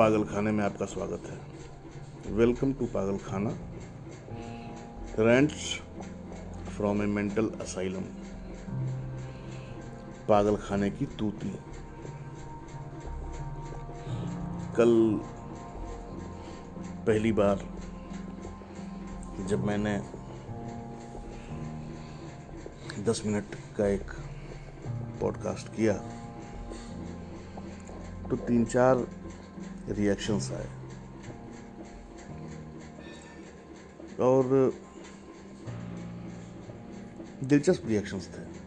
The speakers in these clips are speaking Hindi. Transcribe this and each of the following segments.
पागल खाने में आपका स्वागत है। Welcome to Pagal Khana rants from a mental asylum पागल खाने की तूती। कल पहली बार जब मैंने दस मिनट का एक पॉडकास्ट किया तो तीन चार रिएक्शंस आए। और, दिलचस्प रिएक्शंस थे।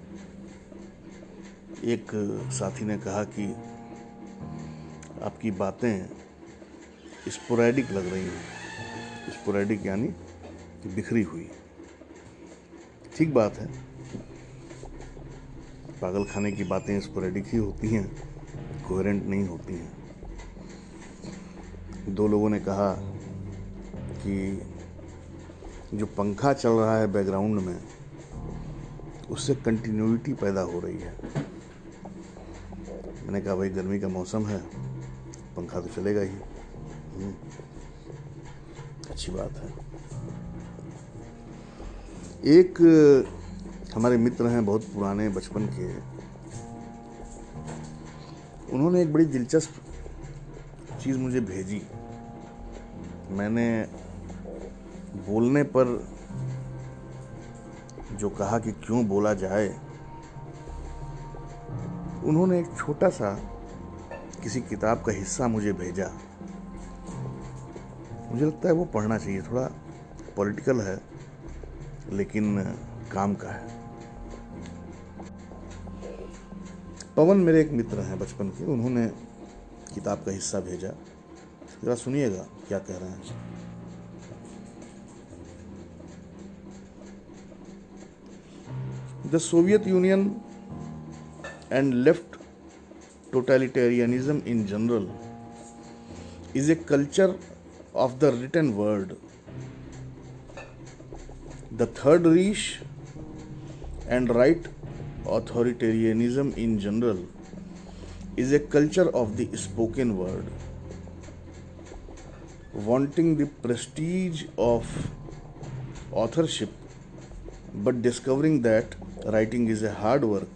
एक साथी ने कहा कि, आपकी बातें स्पोरेडिक लग रही हैं। स्पोरेडिक यानी बिखरी हुई। ठीक बात है। पागल खाने की बातें स्पोरेडिक ही होती हैं कोहेरेंट नहीं होती हैं। दो लोगों ने कहा कि जो पंखा चल रहा है बैकग्राउंड में उससे कंटिन्यूटी पैदा हो रही है। मैंने कहा भाई गर्मी का मौसम है पंखा तो चलेगा ही। हम्म, अच्छी बात है। एक हमारे मित्र हैं बहुत पुराने बचपन के। उन्होंने एक बड़ी दिलचस्प चीज़ मुझे भेजी। मैंने बोलने पर जो कहा कि क्यों बोला जाए, उन्होंने एक छोटा सा किसी किताब का हिस्सा मुझे भेजा। मुझे लगता है वो पढ़ना चाहिए, थोड़ा पॉलिटिकल है, लेकिन काम का है। पवन मेरे एक मित्र हैं बचपन के, उन्होंने किताब का हिस्सा भेजा। जरा सुनिएगा क्या कह रहे हैं। The Soviet Union and left totalitarianism in general is a culture of the return world the third Reich and right authoritarianism in general is a culture of the spoken word, wanting the prestige of authorship but discovering that writing is a hard work.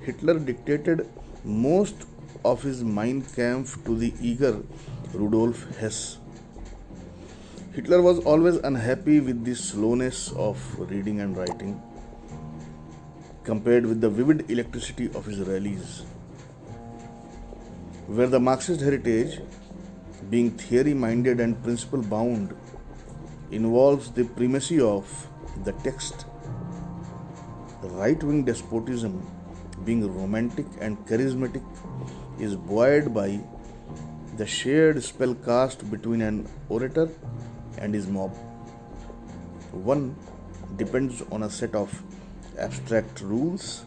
Hitler dictated most of his Mein Kampf to the eager Rudolf Hess. Hitler was always unhappy with the slowness of reading and writing compared with the vivid electricity of his rallies where the Marxist heritage, being theory minded and principle bound, involves the primacy of the text. Right wing despotism, being romantic and charismatic, is buoyed by the shared spell cast between an orator and his mob. One depends on a set of abstract rules,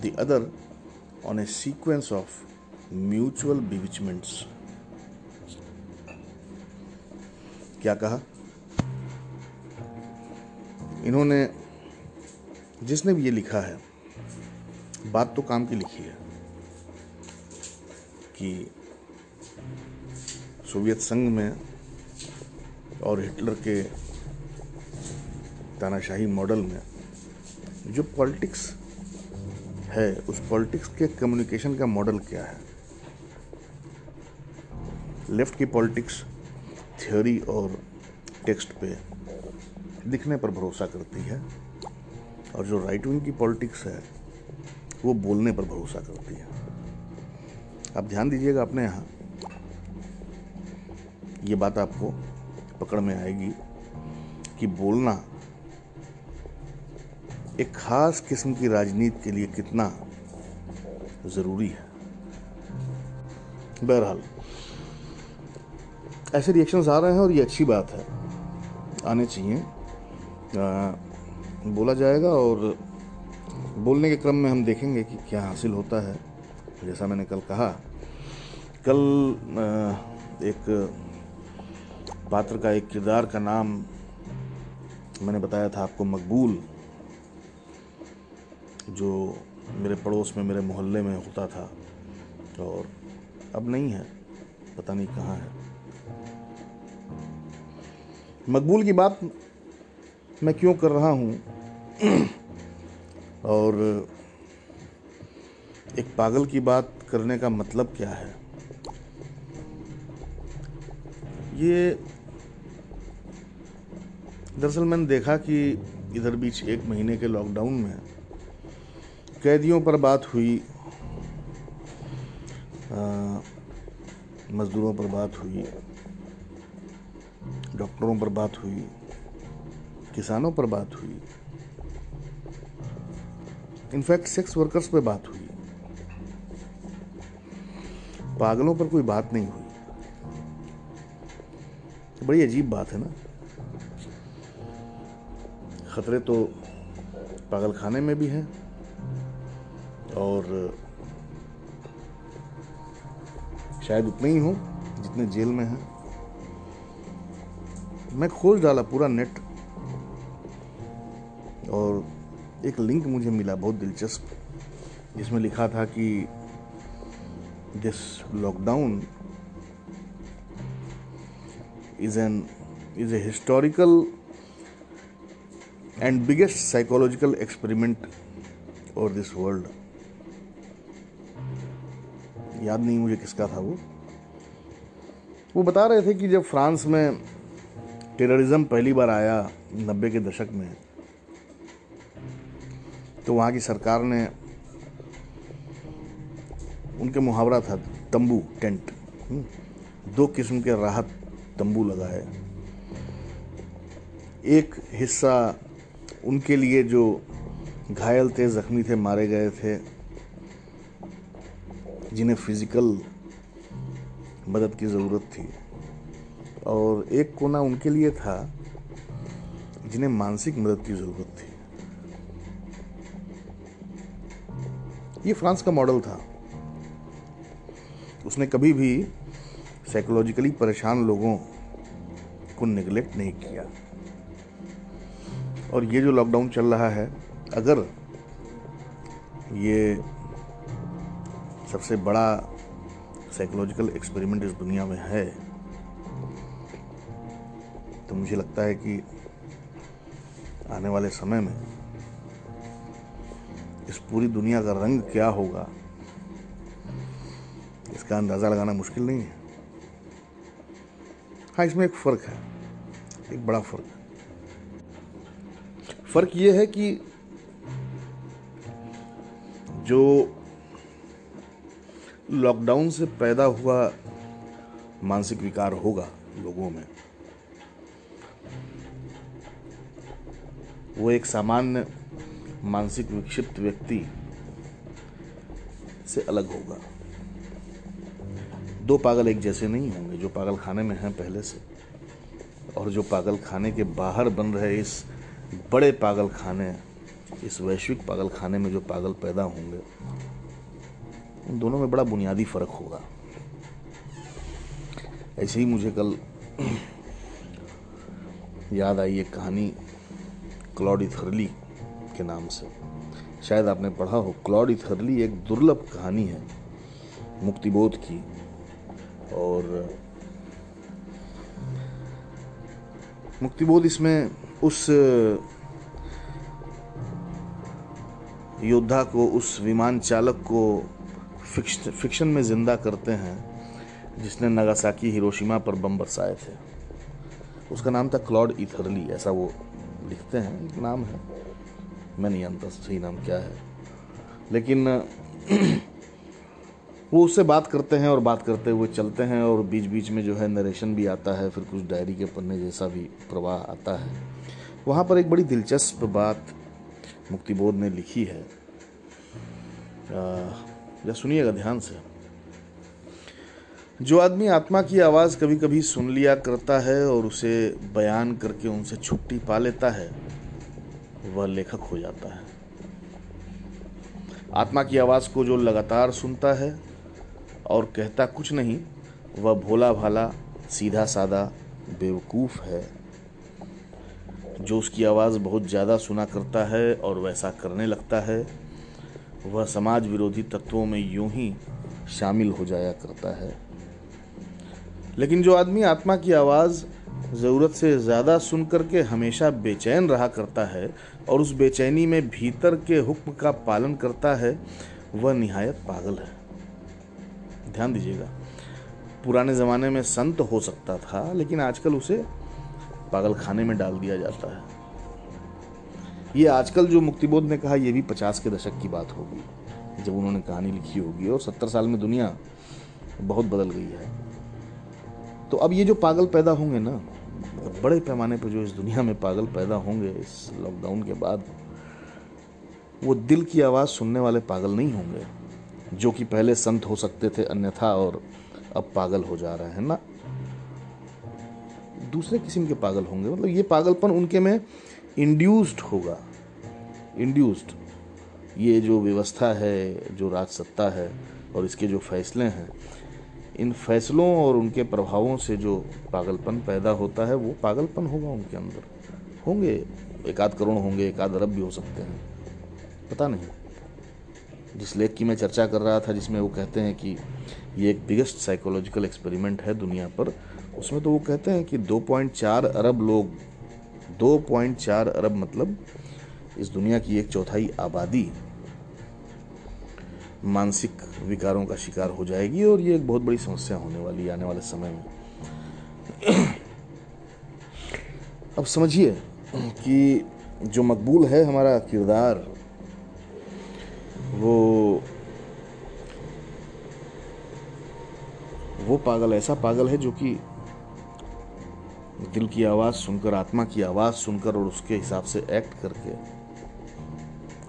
the other on a sequence of mutual bewitchments. क्या कहा? इन्होंने, जिसने भी ये लिखा है, बात तो काम की लिखी है, कि सोवियत संघ में और हिटलर के तानाशाही मॉडल में जो पॉलिटिक्स है, उस पॉलिटिक्स के कम्युनिकेशन का मॉडल क्या है? लेफ़्ट की पॉलिटिक्स, थ्योरी और टेक्स्ट पे दिखने पर भरोसा करती है और जो राइट विंग की पॉलिटिक्स है, वो बोलने पर भरोसा करती है। आप ध्यान दीजिएगा अपने यहाँ, ये बात आपको पकड़ में आएगी कि बोलना एक खास किस्म की राजनीति के लिए कितना ज़रूरी है। बहरहाल ऐसे रिएक्शंस आ रहे हैं और ये अच्छी बात है। आने चाहिए। आ, बोला जाएगा और बोलने के क्रम में हम देखेंगे कि क्या हासिल होता है। जैसा मैंने कल कहा कल आ, एक पात्र का एक किरदार का नाम मैंने बताया था आपको मकबूल जो मेरे पड़ोस में मेरे मोहल्ले में होता था और अब नहीं है पता नहीं कहाँ है। मकबूल की बात मैं क्यों कर रहा हूँ? और एक पागल की बात करने का मतलब क्या है? ये दरअसल मैंने देखा कि इधर बीच एक महीने के लॉकडाउन में कैदियों पर बात हुई मज़दूरों पर बात हुई। डॉक्टरों पर बात हुई, किसानों पर बात हुई। इनफैक्ट सेक्स वर्कर्स पे बात हुई। पागलों पर कोई बात नहीं हुई। बड़ी अजीब बात है ना। खतरे तो पागल खाने में भी हैं और शायद उतने ही हों जितने जेल में हैं। मैं खोज डाला पूरा नेट और एक लिंक मुझे मिला बहुत दिलचस्प, जिसमें लिखा था कि this lockdown is an is a historical and biggest psychological experiment और दिस वर्ल्ड याद नहीं मुझे किसका था वो। वो बता रहे थे कि जब फ्रांस में टेररिज्म पहली बार आया नब्बे के दशक में तो वहाँ की सरकार ने उनके मुहावरा था तंबू टेंट हम्म, दो किस्म के राहत तंबू लगाए। एक हिस्सा उनके लिए जो घायल थे जख्मी थे मारे गए थे जिन्हें फ़िज़िकल मदद की ज़रूरत थी। और एक कोना उनके लिए था, जिन्हें मानसिक मदद की ज़रूरत थी। ये फ्रांस का मॉडल था। उसने कभी भी साइकोलॉजिकली परेशान लोगों को निगलेक्ट नहीं किया। और ये जो लॉकडाउन चल रहा है, अगर ये सबसे बड़ा साइकोलॉजिकल एक्सपेरिमेंट इस दुनिया में है तो मुझे लगता है कि आने वाले समय में इस पूरी दुनिया का रंग क्या होगा, इसका अंदाज़ा लगाना मुश्किल नहीं है। हाँ इसमें एक फ़र्क है, एक बड़ा फ़र्क। फ़र्क ये है कि जो लॉकडाउन से पैदा हुआ मानसिक विकार होगा लोगों में वो एक सामान्य मानसिक विक्षिप्त व्यक्ति से अलग होगा। दो पागल एक जैसे नहीं होंगे, जो पागल खाने में हैं पहले से, और जो पागल खाने के बाहर बन रहे इस बड़े पागल खाने, इस वैश्विक पागल खाने में जो पागल पैदा होंगे, उन दोनों में बड़ा बुनियादी फ़र्क होगा। ऐसे ही मुझे कल याद आई एक कहानी क्लॉडी थर्ली के नाम से। शायद आपने पढ़ा हो, क्लॉडी थर्ली एक दुर्लभ कहानी है, मुक्तिबोध की। और मुक्तिबोध इसमें उस, योद्धा को, उस विमान चालक को फिक्शन में ज़िंदा करते हैं, जिसने नगासाकी, हिरोशिमा पर बम बरसाए थे। उसका नाम था क्लॉड इथरली, ऐसा वो लिखते हैं, नाम है। मैं नहीं जानता सही नाम क्या है। लेकिन, वो उससे बात करते हैं और बात करते हुए चलते हैं और बीच बीच में जो है नरेशन भी आता है, फिर कुछ डायरी के पन्ने जैसा भी प्रवाह आता है। वहाँ पर एक बड़ी दिलचस्प बात मुक्तिबोध ने लिखी है। या सुनिएगा ध्यान से। जो आदमी आत्मा की आवाज़ कभी कभी सुन लिया करता है और उसे बयान करके उनसे छुट्टी पा लेता है, वह लेखक हो जाता है। आत्मा की आवाज़ को जो लगातार सुनता है और कहता कुछ नहीं, वह भोला भाला सीधा सादा बेवकूफ़ है। जो उसकी आवाज़ बहुत ज़्यादा सुना करता है और वैसा करने लगता है, वह समाज विरोधी तत्वों में यूँ ही शामिल हो जाया करता है। लेकिन जो आदमी आत्मा की आवाज़ ज़रूरत से ज़्यादा सुन करके हमेशा बेचैन रहा करता है और उस बेचैनी में भीतर के हुक्म का पालन करता है, वह निहायत पागल है। ध्यान दीजिएगा, पुराने ज़माने में संत हो सकता था, लेकिन आजकल उसे पागल खाने में डाल दिया जाता है। ये आजकल जो मुक्तिबोध ने कहा यह भी पचास के दशक की बात होगी, जब उन्होंने कहानी लिखी होगी और सत्तर साल में दुनिया बहुत बदल गई है। तो अब ये जो पागल पैदा होंगे ना, बड़े पैमाने पर जो इस दुनिया में पागल पैदा होंगे, इस लॉकडाउन के बाद, वो दिल की आवाज़ सुनने वाले पागल नहीं होंगे, जो कि पहले संत हो सकते थे अन्यथा और अब पागल हो जा रहे हैं ना? दूसरे किस्म के पागल होंगे मतलब ये पागलपन उनके में इंड्यूस्ड होगा। इंड्यूस्ड ये जो व्यवस्था है, जो राज सत्ता है और इसके जो फैसले हैं इन फैसलों और उनके प्रभावों से जो पागलपन पैदा होता है, वो पागलपन होगा उनके अंदर। होंगे एक आध करोड़ होंगे एक आध अरब भी हो सकते हैं। पता नहीं। जिस लेख की मैं चर्चा कर रहा था, जिसमें वो कहते हैं कि ये एक बिगेस्ट साइकोलॉजिकल एक्सपेरिमेंट है दुनिया पर, उसमें तो वो कहते हैं कि 2.4 अरब लोग 2.4 अरब मतलब इस दुनिया की एक चौथाई आबादी मानसिक विकारों का शिकार हो जाएगी और ये एक बहुत बड़ी समस्या होने वाली आने वाले समय में। अब समझिए कि जो मकबूल है हमारा किरदार, वो वो पागल, ऐसा पागल है जो कि दिल की आवाज़ सुनकर, आत्मा की आवाज़ सुनकर और उसके हिसाब से एक्ट करके,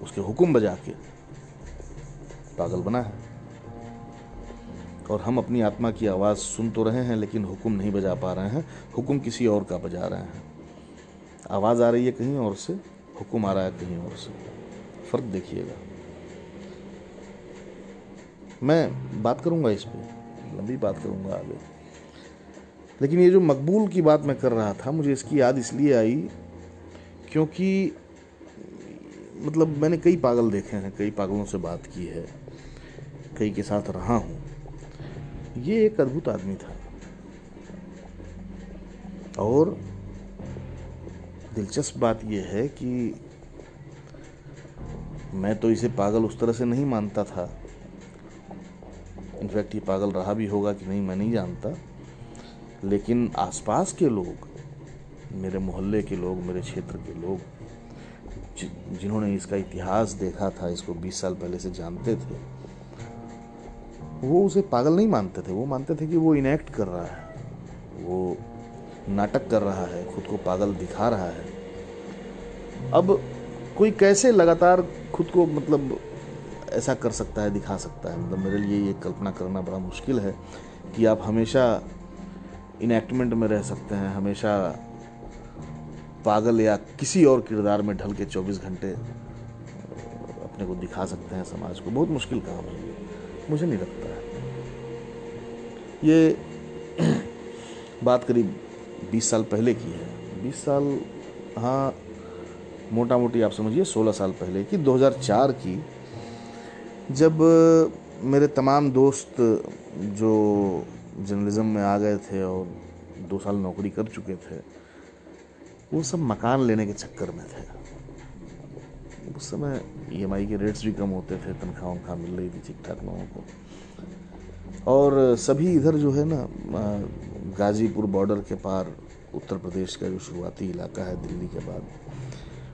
उसके हुक्म बजा के पागल बना है। और हम अपनी आत्मा की आवाज़ सुन तो रहे हैं, लेकिन हुक्म नहीं बजा पा रहे हैं। हुक्म किसी और का बजा रहे हैं। आवाज़ आ रही है कहीं और से, हुक्म आ रहा है कहीं और से। फ़र्क देखिएगा। मैं बात करूँगा इस पर लंबी बात करूँगा आगे। लेकिन ये जो मकबूल की बात मैं कर रहा था, मुझे इसकी याद इसलिए आई क्योंकि मतलब मैंने कई पागल देखे हैं, कई पागलों से बात की है। कई के साथ रहा हूँ। ये एक अद्भुत आदमी था। और दिलचस्प बात यह है कि मैं तो इसे पागल उस तरह से नहीं मानता था। इनफैक्ट ये पागल रहा भी होगा कि नहीं, मैं नहीं जानता। लेकिन आसपास के लोग, मेरे मोहल्ले के लोग, मेरे क्षेत्र के लोग जिन्होंने इसका इतिहास देखा था, इसको 20 साल पहले से जानते थे वो उसे पागल नहीं मानते थे, वो मानते थे कि वो इनेक्ट कर रहा है। वो नाटक कर रहा है, खुद को पागल दिखा रहा है। अब कोई कैसे लगातार खुद को मतलब ऐसा कर सकता है, दिखा सकता है? मतलब मेरे लिए ये कल्पना करना बड़ा मुश्किल है कि आप हमेशा इनएक्टमेंट में रह सकते हैं, हमेशा पागल या किसी और किरदार में ढल के 24 घंटे अपने को दिखा सकते हैं समाज को। बहुत मुश्किल काम है मुझे नहीं लगता। ये बात करीब 20 साल पहले की है। 20 साल हाँ मोटा मोटी आप समझिए 16 साल पहले की 2004 की, जब मेरे तमाम दोस्त जो जर्नलिज्म में आ गए थे और दो साल नौकरी कर चुके थे, वो सब मकान लेने के चक्कर में थे। उस समय ईएमआई के रेट्स भी कम होते थे तनख्वाह वनख्वाह मिल रही थी ठीक ठाक लोगों को। और सभी इधर जो है ना गाज़ीपुर बॉर्डर के पार उत्तर प्रदेश का जो शुरुआती इलाका है, दिल्ली के बाद,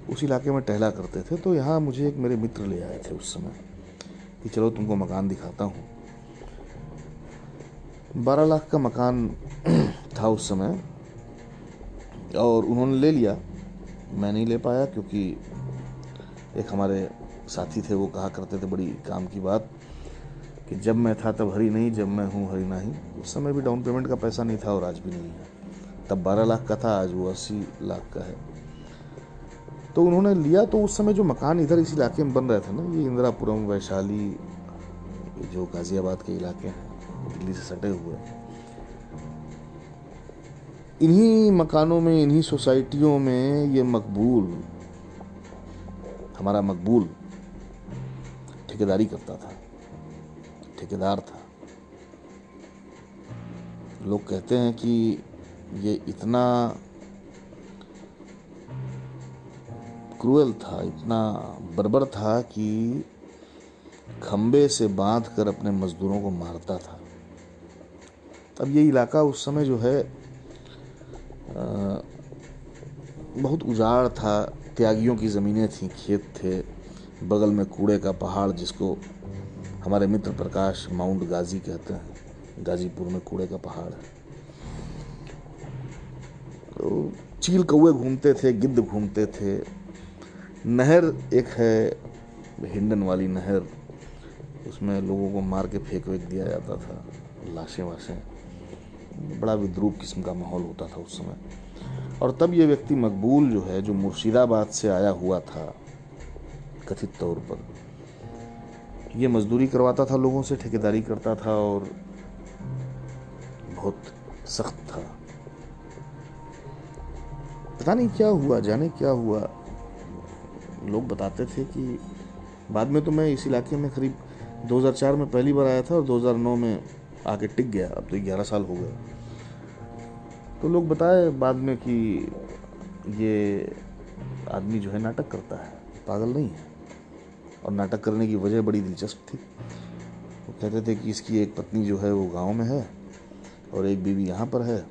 उस इलाके में टहला करते थे। तो यहाँ मुझे एक मेरे मित्र ले आए थे उस समय, कि चलो तुमको मकान दिखाता हूँ। बारह लाख का मकान था उस समय, और उन्होंने ले लिया। मैं नहीं ले पाया, क्योंकि एक हमारे साथी थे, वो कहा करते थे, बड़ी काम की बात कि जब मैं था तब हरी नहीं, जब मैं हूँ हरी नहीं। उस समय भी डाउन पेमेंट का पैसा नहीं था और आज भी नहीं है। तब बारह लाख का था, आज वो अस्सी लाख का है। तो उन्होंने लिया तो उस समय जो मकान इधर इस इलाके में बन रहे थे ना, ये इंदिरापुरम, वैशाली जो गाज़ियाबाद के इलाके हैं, दिल्ली से सटे हुए। इन्हीं मकानों में, इन्हीं सोसाइटियों में ये मकबूल, हमारा मकबूल ठेकेदारी करता था। ठेकेदार था। लोग कहते हैं कि ये इतना क्रूएल था, इतना बर्बर था कि खम्बे से बाँध कर अपने मजदूरों को मारता था। तब ये इलाका उस समय जो है बहुत उजाड़ था। त्यागियों की ज़मीनें थी, खेत थे, बगल में कूड़े का पहाड़ जिसको हमारे मित्र प्रकाश माउंट गाजी कहते हैं। गाजीपुर में कूड़े का पहाड़ तो चील कौए घूमते थे, गिद्ध घूमते थे। नहर एक है, हिंडन वाली नहर। उसमें लोगों को मार के फेंक वेक दिया जाता था, लाशें वाशें। बड़ा विद्रूप किस्म का माहौल होता था उस समय। और तब ये व्यक्ति मकबूल जो है, जो मुर्शिदाबाद से आया हुआ था, कथित तौर पर। ये मजदूरी करवाता था लोगों से, ठेकेदारी करता था और बहुत सख्त था। पता नहीं क्या हुआ, जाने क्या हुआ। लोग बताते थे कि बाद में तो मैं इस इलाके में करीब 2004 में पहली बार आया था और 2009 में आके टिक गया। अब तो ग्यारह साल हो गए। तो लोग बताए बाद में कि ये आदमी जो है नाटक करता है, पागल नहीं है। और नाटक करने की वजह बड़ी दिलचस्प थी। वो कहते थे कि इसकी एक पत्नी जो है वो गाँव में है और एक बीवी यहाँ पर है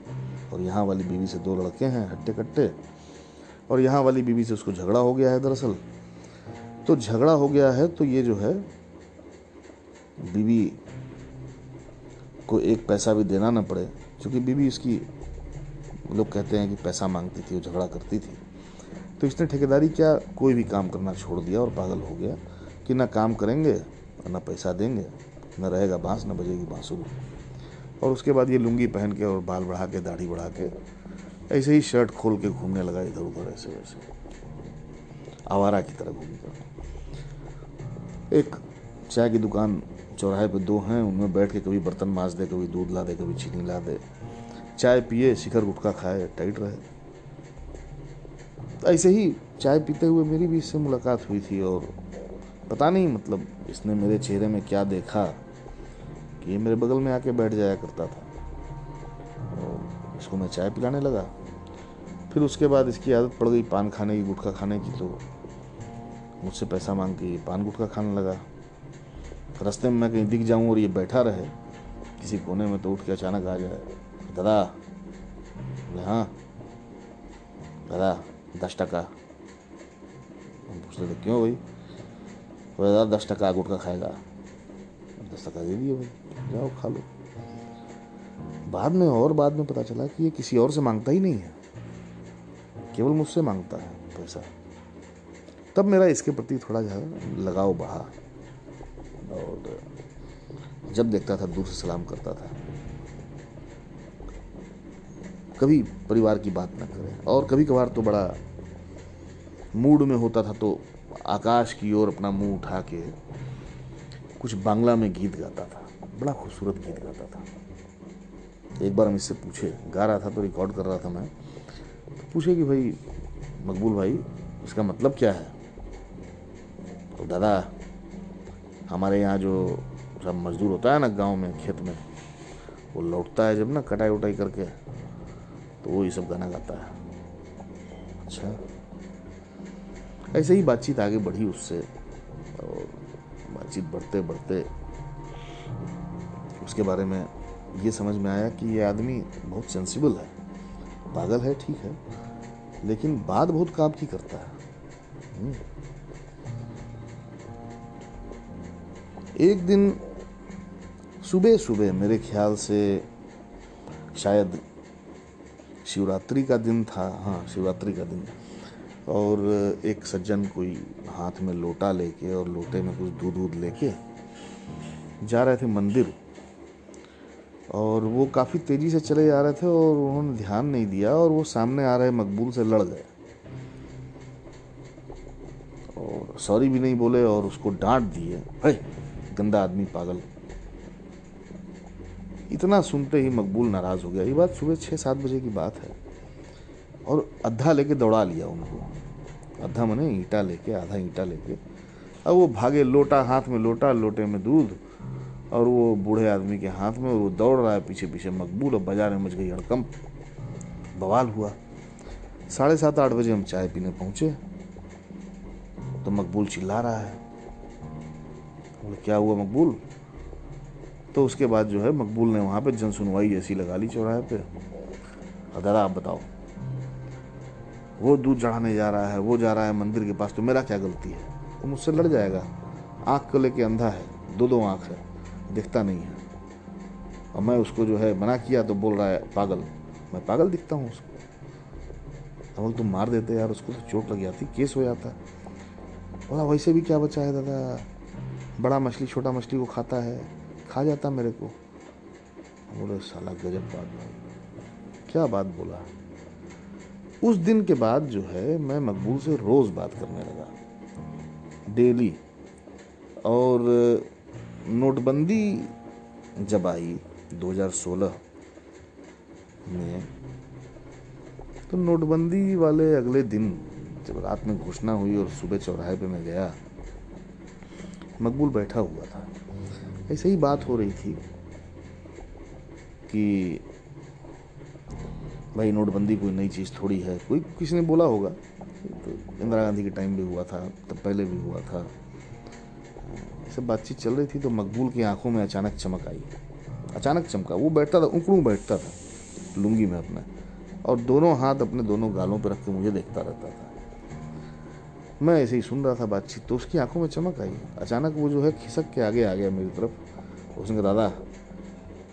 और यहाँ वाली बीवी से दो लड़के हैं हट्टे कट्टे और यहाँ वाली बीवी से उसको झगड़ा हो गया है दरअसल। तो झगड़ा हो गया है तो ये जो है, बीवी को एक पैसा भी देना ना पड़े, क्योंकि बीवी इसकी, लोग कहते हैं कि पैसा मांगती थी वो झगड़ा करती थी। तो इसने ठेकेदारी क्या, कोई भी काम करना छोड़ दिया और पागल हो गया। कि ना काम करेंगे और ना पैसा देंगे, न रहेगा बाँस, न बजेगी बांसुरी। और उसके बाद ये लुंगी पहन के और बाल बढ़ा के, दाढ़ी बढ़ा के, ऐसे ही शर्ट खोल के घूमने लगा इधर उधर, ऐसे वैसे। आवारा की तरह घूमकर एक चाय की दुकान चौराहे पे दो हैं, उनमें बैठ के कभी बर्तन माज दे, कभी दूध ला दे, कभी चीनी ला दे। चाय पिए, शिखर गुटखा खाए, टाइट रहे। ऐसे ही चाय पीते हुए मेरी भी इससे मुलाकात हुई थी और पता नहीं मतलब इसने मेरे चेहरे में क्या देखा कि ये मेरे बगल में आके बैठ जाया करता था। और इसको मैं चाय पिलाने लगा। फिर उसके बाद इसकी आदत पड़ गई पान खाने की, गुटखा खाने की तो मुझसे पैसा मांग के पान गुटखा खाने लगा। रास्ते में मैं कहीं दिख जाऊँ और ये बैठा रहे, किसी कोने में तो उठ के अचानक आ जाए। दादा, बोले हाँ दादा, दस टका। पूछते थे क्यों भाई? बोले दादा दस टका गुटखा खाएगा। दस टका दे दिए भाई, जाओ खा लो। बाद में और बाद में पता चला कि ये किसी और से माँगता ही नहीं है। केवल मुझसे माँगता है पैसा। तब मेरा इसके प्रति थोड़ा जो लगाव बढ़ा। और जब देखता था, दूर से सलाम करता था। कभी परिवार की बात ना करे। और कभी कभार तो बड़ा मूड में होता था तो आकाश की ओर अपना मुँह उठा के कुछ बांग्ला में गीत गाता था। बड़ा खूबसूरत गीत गाता था। एक बार हम इससे पूछे, गा रहा था तो रिकॉर्ड कर रहा था मैं। तो पूछे कि भाई, मकबूल भाई, इसका मतलब क्या है? तो दादा, हमारे यहाँ जो सब मजदूर होता है ना गाँव में, खेत में, वो लौटता है जब ना कटाई उटाई करके तो वो ये सब गाना गाता है। अच्छा। ऐसे ही बातचीत आगे बढ़ी उससे और बातचीत बढ़ते बढ़ते उसके बारे में ये समझ में आया कि ये आदमी बहुत सेंसिबल है, पागल है, ठीक है, लेकिन बात बहुत काम की करता है हम्म। एक दिन सुबह सुबह मेरे ख्याल से शायद शिवरात्रि का दिन था हाँ शिवरात्रि का दिन और एक सज्जन कोई हाथ में लोटा लेके और लोटे में कुछ दूध दूध लेके जा रहे थे मंदिर और वो काफ़ी तेज़ी से चले जा रहे थे और उन्होंने ध्यान नहीं दिया और वो सामने आ रहे मकबूल से लड़ गए। और सॉरी भी नहीं बोले और उसको डांट दिए। अरे गंदा आदमी पागल। इतना सुनते ही मकबूल नाराज़ हो गया। ये बात सुबह छः सात बजे की बात है। और अद्धा लेके दौड़ा लिया उनको। अद्धा मने ईंटा लेके, आधा ईंटा लेके। अब वो भागे लोटा, हाथ में लोटा, लोटे में दूध, और वो बूढ़े आदमी के हाथ में, और वो दौड़ रहा है पीछे पीछे, मकबूल और बाज़ार में मच गई हड़कंप बवाल हुआ। साढ़े सात, आठ बजे हम चाय पीने पहुँचे। तो मकबूल चिल्ला रहा है। बोले, क्या हुआ मकबूल? तो उसके बाद जो है, मकबूल ने वहाँ पे जन सुनवाई ऐसी लगा ली चौराहे पे। दादा आप बताओ। वो दूध चढ़ाने जा रहा है, वो जा रहा है मंदिर के पास तो मेरा क्या गलती है? वो मुझसे लड़ जाएगा। आँख को लेके अंधा है दो दो आँख है, दिखता नहीं है। और मैं उसको जो है मना किया तो बोल रहा है, पागल। मैं पागल दिखता हूँ उसको। अमल तुम मार देते यार उसको तो चोट लग जाती, केस हो जाता। बोला, वैसे भी क्या बचा है दादा? बड़ा मछली, छोटा मछली को खाता है, खा जाता मेरे को। बोले, साला गजब बात क्या बात बोला? उस दिन के बाद जो है, मैं मकबूल से रोज़ बात करने लगा। डेली। और, नोटबंदी जब आई 2016 में तो नोटबंदी वाले अगले दिन जब रात में घोषणा हुई और सुबह चौराहे पे मैं गया, मकबूल बैठा हुआ था। ऐसे ही बात हो रही थी कि भाई, नोटबंदी कोई नई चीज़ थोड़ी है। कोई किसी ने बोला होगा। तो इंदिरा गांधी के टाइम भी हुआ था, तब पहले भी हुआ था। सब बातचीत चल रही थी तो मकबूल की आँखों में अचानक चमक आई। अचानक चमका। वो बैठता था, उकड़ू बैठता था, लुंगी में अपने। और दोनों हाथ अपने दोनों गालों पर रख के मुझे देखता रहता था। मैं ऐसे ही सुन रहा था बातचीत तो उसकी आँखों में चमक आई। अचानक वो जो है, खिसक के आगे आ गया मेरी तरफ़। उसने कहा, दादा,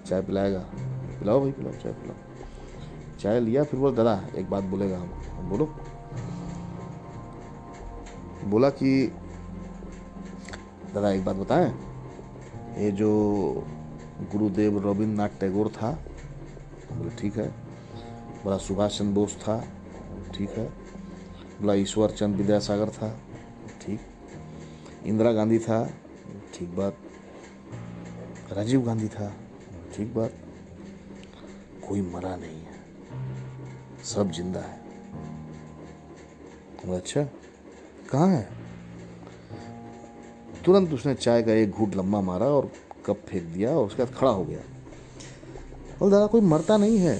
चाय पिलाएगा? पिलाओ भाई, पिलाओ, चाय पिलाओ। चाय लिया, फिर बोल, दादा, एक बात बोलेगा हम। बोलो। बोला कि, दादा, एक बात बताएँ, ये जो गुरुदेव रविन्द्रनाथ टैगोर था, बोले, ठीक है। बोला सुभाष चंद्र बोस था, ठीक है। बोला ईश्वर चंद विद्यासागर था, ठीक। इंदिरा गांधी था, ठीक बात। राजीव गांधी था, ठीक बात। कोई मरा नहीं है। सब ज़िंदा है। अच्छा कहाँ है? तुरंत उसने चाय का एक घूट लंबा मारा और कप फेंक दिया और उसके बाद खड़ा हो गया। और दादा, कोई मरता नहीं है।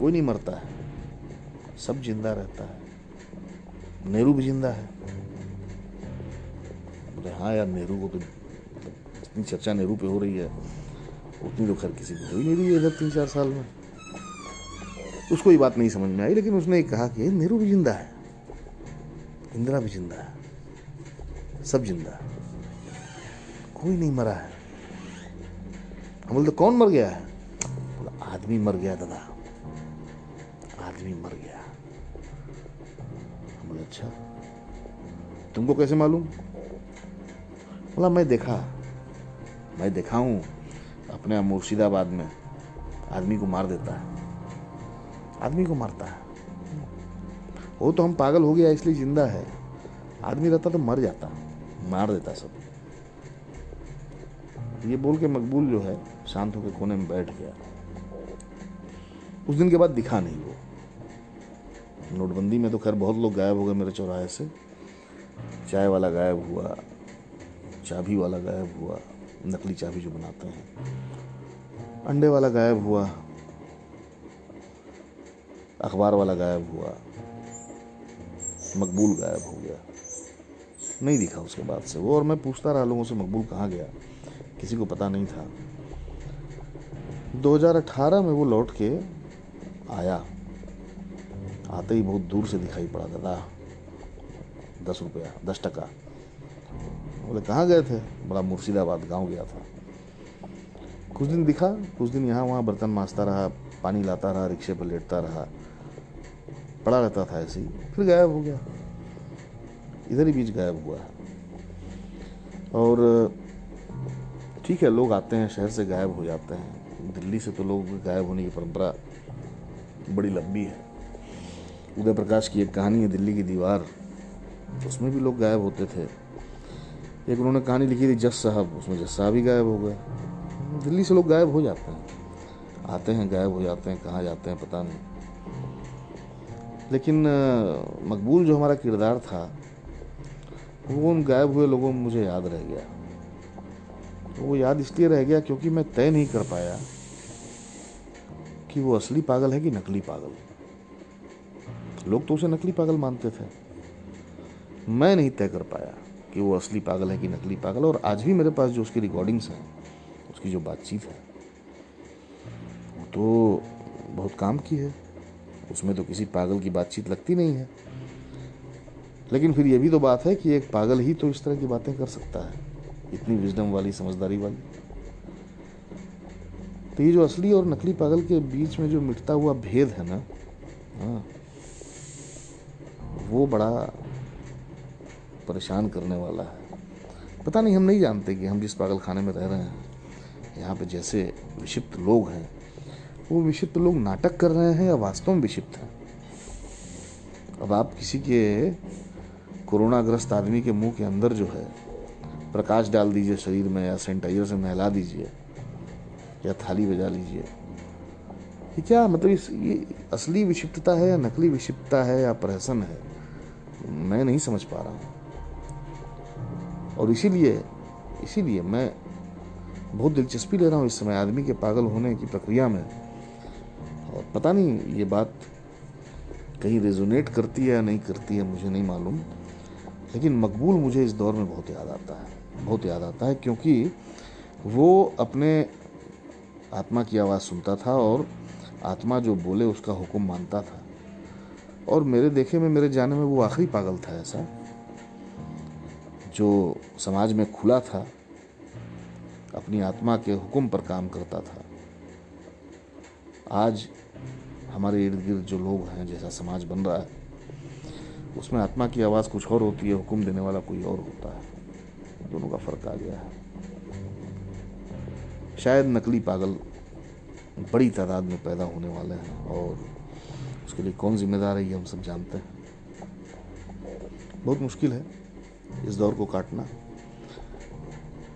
कोई नहीं मरता है। सब ज़िंदा रहता है। नेहरू भी ज़िंदा है। बोले हाँ यार, नेहरू को तो इतनी चर्चा नेहरू पे हो रही है। उतनी तो खैर किसी को ही नहीं रही है इधर तीन चार साल में। उसको ये बात नहीं समझ में आई, लेकिन उसने कहा कि नेहरू भी ज़िंदा है, इंदिरा भी ज़िंदा है, सब ज़िंदा कोई नहीं मरा है। हम बोलते, कौन मर गया है? आदमी मर गया, दादा। आदमी मर गया। हम बोले अच्छा तुमको कैसे मालूम? बोला, मैं देखा मैं देखा हूँ, अपने मुर्शिदाबाद में आदमी को मार देता है। आदमी को मारता है। वो तो हम पागल हो गया, इसलिए ज़िंदा है। आदमी रहता तो मर जाता, मार देता सब। ये बोल के मकबूल जो है, शांत होकर कोने में बैठ गया। उस दिन के बाद दिखा नहीं वो। नोटबंदी में तो खैर बहुत लोग गायब हो गए मेरे चौराहे से। चाय वाला गायब हुआ चाबी वाला गायब हुआ, नकली चाबी जो बनाते हैं। अंडे वाला गायब हुआ अखबार वाला गायब हुआ, मकबूल गायब हो गया। नहीं दिखा उसके बाद से वो, और मैं पूछता रहा लोगों से मकबूल कहाँ गया। किसी को पता नहीं था। 2018 में वो लौट के आया। आते ही बहुत दूर से दिखाई पड़ा दादा दस रुपया, दस टका। बोले, कहाँ गए थे? बड़ा मुर्शिदाबाद, गाँव गया था। कुछ दिन दिखा, कुछ दिन यहाँ वहाँ बर्तन मांजता रहा, पानी लाता रहा, रिक्शे पर लेटता रहा। पड़ा रहता था ऐसे ही। फिर गायब हो गया। इधर ही बीच गायब हुआ है। और, ठीक है, लोग आते हैं, शहर से गायब हो जाते हैं। दिल्ली से तो लोग गायब होने की परंपरा बड़ी लंबी है। उदय प्रकाश की एक कहानी है, दिल्ली की दीवार। उसमें भी लोग गायब होते थे। एक उन्होंने कहानी लिखी थी जस साहब। उसमें जस साहब ही गायब हो गए। दिल्ली से लोग गायब हो जाते हैं। आते हैं, गायब हो जाते हैं, कहाँ जाते हैं पता नहीं। लेकिन मकबूल जो हमारा किरदार था, वो उन गायब हुए लोगों में मुझे याद रह गया। तो वो याद इसलिए रह गया क्योंकि मैं तय नहीं कर पाया कि वो असली पागल है कि नकली पागल। लोग तो उसे नकली पागल मानते थे। मैं नहीं तय कर पाया कि वो असली पागल है कि नकली पागल, और आज भी मेरे पास जो उसकी रिकॉर्डिंग्स हैं, उसकी जो बातचीत है, वो तो बहुत काम की है। उसमें तो किसी पागल की बातचीत लगती नहीं है। लेकिन फिर ये भी तो बात है कि एक पागल ही तो इस तरह की बातें कर सकता है, इतनी विजडम वाली, समझदारी वाली। तो ये जो असली और नकली पागल के बीच में जो मिटता हुआ भेद है ना हाँ वो बड़ा परेशान करने वाला है। पता नहीं, हम नहीं जानते कि हम जिस पागल खाने में रह रहे हैं, यहाँ पे जैसे विक्षिप्त लोग हैं वो विक्षिप्त लोग नाटक कर रहे हैं या वास्तव में विक्षिप्त हैं? अब आप किसी के कोरोनाग्रस्त आदमी के मुँह के अंदर जो है, प्रकाश डाल दीजिए शरीर में या सैनिटाइजर से नहला दीजिए या थाली बजा लीजिए। ये क्या मतलब इस, ये असली विक्षिप्तता है या नकली विक्षिप्तता है या प्रहसन है? मैं नहीं समझ पा रहा हूँ। और इसीलिए इसीलिए मैं बहुत दिलचस्पी ले रहा हूँ इस समय आदमी के पागल होने की प्रक्रिया में। और पता नहीं, ये बात कहीं रेजोनेट करती है या नहीं करती है, मुझे नहीं मालूम। लेकिन मकबूल मुझे इस दौर में बहुत याद आता है, बहुत याद आता है क्योंकि वो अपने आत्मा की आवाज़ सुनता था और आत्मा जो बोले उसका हुक्म मानता था। और मेरे देखे में, मेरे जाने में वो आखिरी पागल था ऐसा, जो समाज में खुला था, अपनी आत्मा के हुक्म पर काम करता था। आज हमारे इर्द गिर्द जो लोग हैं, जैसा समाज बन रहा है, उसमें आत्मा की आवाज़ कुछ और होती है, हुक्म देने वाला कोई और होता है। दोनों का फ़र्क आ गया है। शायद नकली पागल बड़ी तादाद में पैदा होने वाले हैं, और उसके लिए कौन जिम्मेदार है, ये हम सब जानते हैं। बहुत मुश्किल है इस दौर को काटना।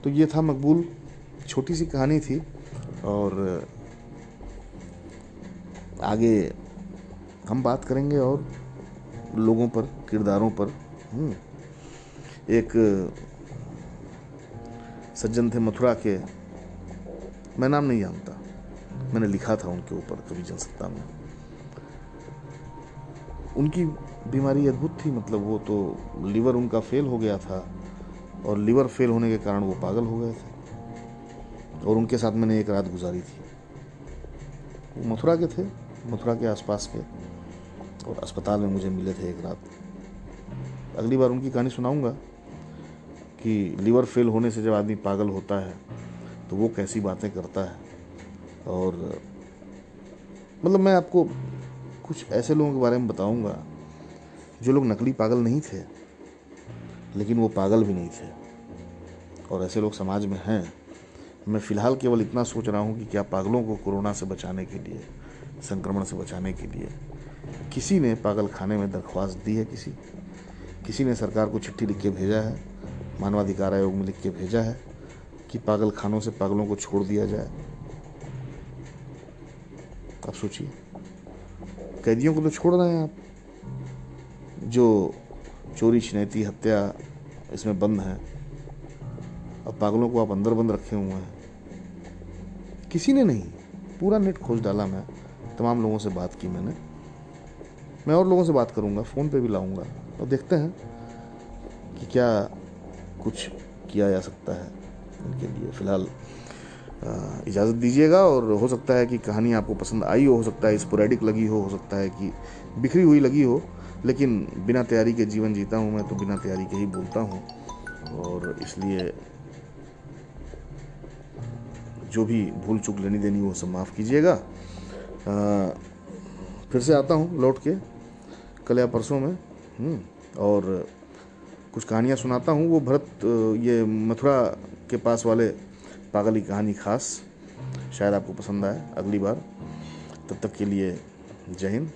तो ये था मकबूल। छोटी सी कहानी थी, और आगे हम बात करेंगे और लोगों पर, किरदारों पर। हम्म। एक, सज्जन थे मथुरा के। मैं नाम नहीं जानता। मैंने लिखा था उनके ऊपर, कभी जनसत्ता में उनकी बीमारी अद्भुत थी मतलब वो तो लीवर उनका फेल हो गया था और लीवर फेल होने के कारण वो पागल हो गए थे। और उनके साथ मैंने एक रात गुजारी थी। वो मथुरा के थे। मथुरा के आसपास के और अस्पताल में मुझे मिले थे एक रात। अगली बार उनकी कहानी सुनाऊँगा कि लीवर फेल होने से जब आदमी पागल होता है तो वो कैसी बातें करता है। और मतलब मैं आपको कुछ ऐसे लोगों के बारे में बताऊँगा जो लोग नकली पागल नहीं थे, लेकिन वो पागल भी नहीं थे। और ऐसे लोग समाज में हैं। मैं फ़िलहाल केवल इतना सोच रहा हूँ कि क्या पागलों को कोरोना से बचाने के लिए संक्रमण से बचाने के लिए। किसी ने पागल खाने में दरख्वास्त दी है किसी? किसी ने सरकार को चिट्ठी लिख के भेजा है? मानवाधिकार आयोग में लिख के भेजा है कि पागल खानों से पागलों को छोड़ दिया जाए? आप सोचिए। कैदियों को तो छोड़ रहे हैं आप। जो चोरी, छिनैती, हत्या इसमें बंद है, अब पागलों को आप अंदर बंद रखे हुए हैं। किसी ने नहीं, पूरा नेट खोज डाला मैं। तमाम लोगों से बात की मैंने। मैं और लोगों से बात करूँगा, फ़ोन पे भी लाऊँगा और देखते हैं कि क्या कुछ किया जा सकता है इनके लिए। फ़िलहाल इजाज़त दीजिएगा और हो सकता है कि कहानी आपको पसंद आई हो हो सकता है स्पोरेडिक लगी हो हो सकता है कि बिखरी हुई लगी हो, लेकिन बिना तैयारी के जीवन जीता हूँ मैं तो बिना तैयारी के ही बोलता हूँ। और इसलिए जो भी भूल चूक लेनी देनी वो सब माफ़ कीजिएगा। फिर से आता हूँ लौट के कल या परसों में हम्म, और कुछ कहानियाँ सुनाता हूँ। वो भरत ये मथुरा के पास वाले पागली कहानी खास शायद आपको पसंद आए अगली बार। तब तक के लिए जय हिंद।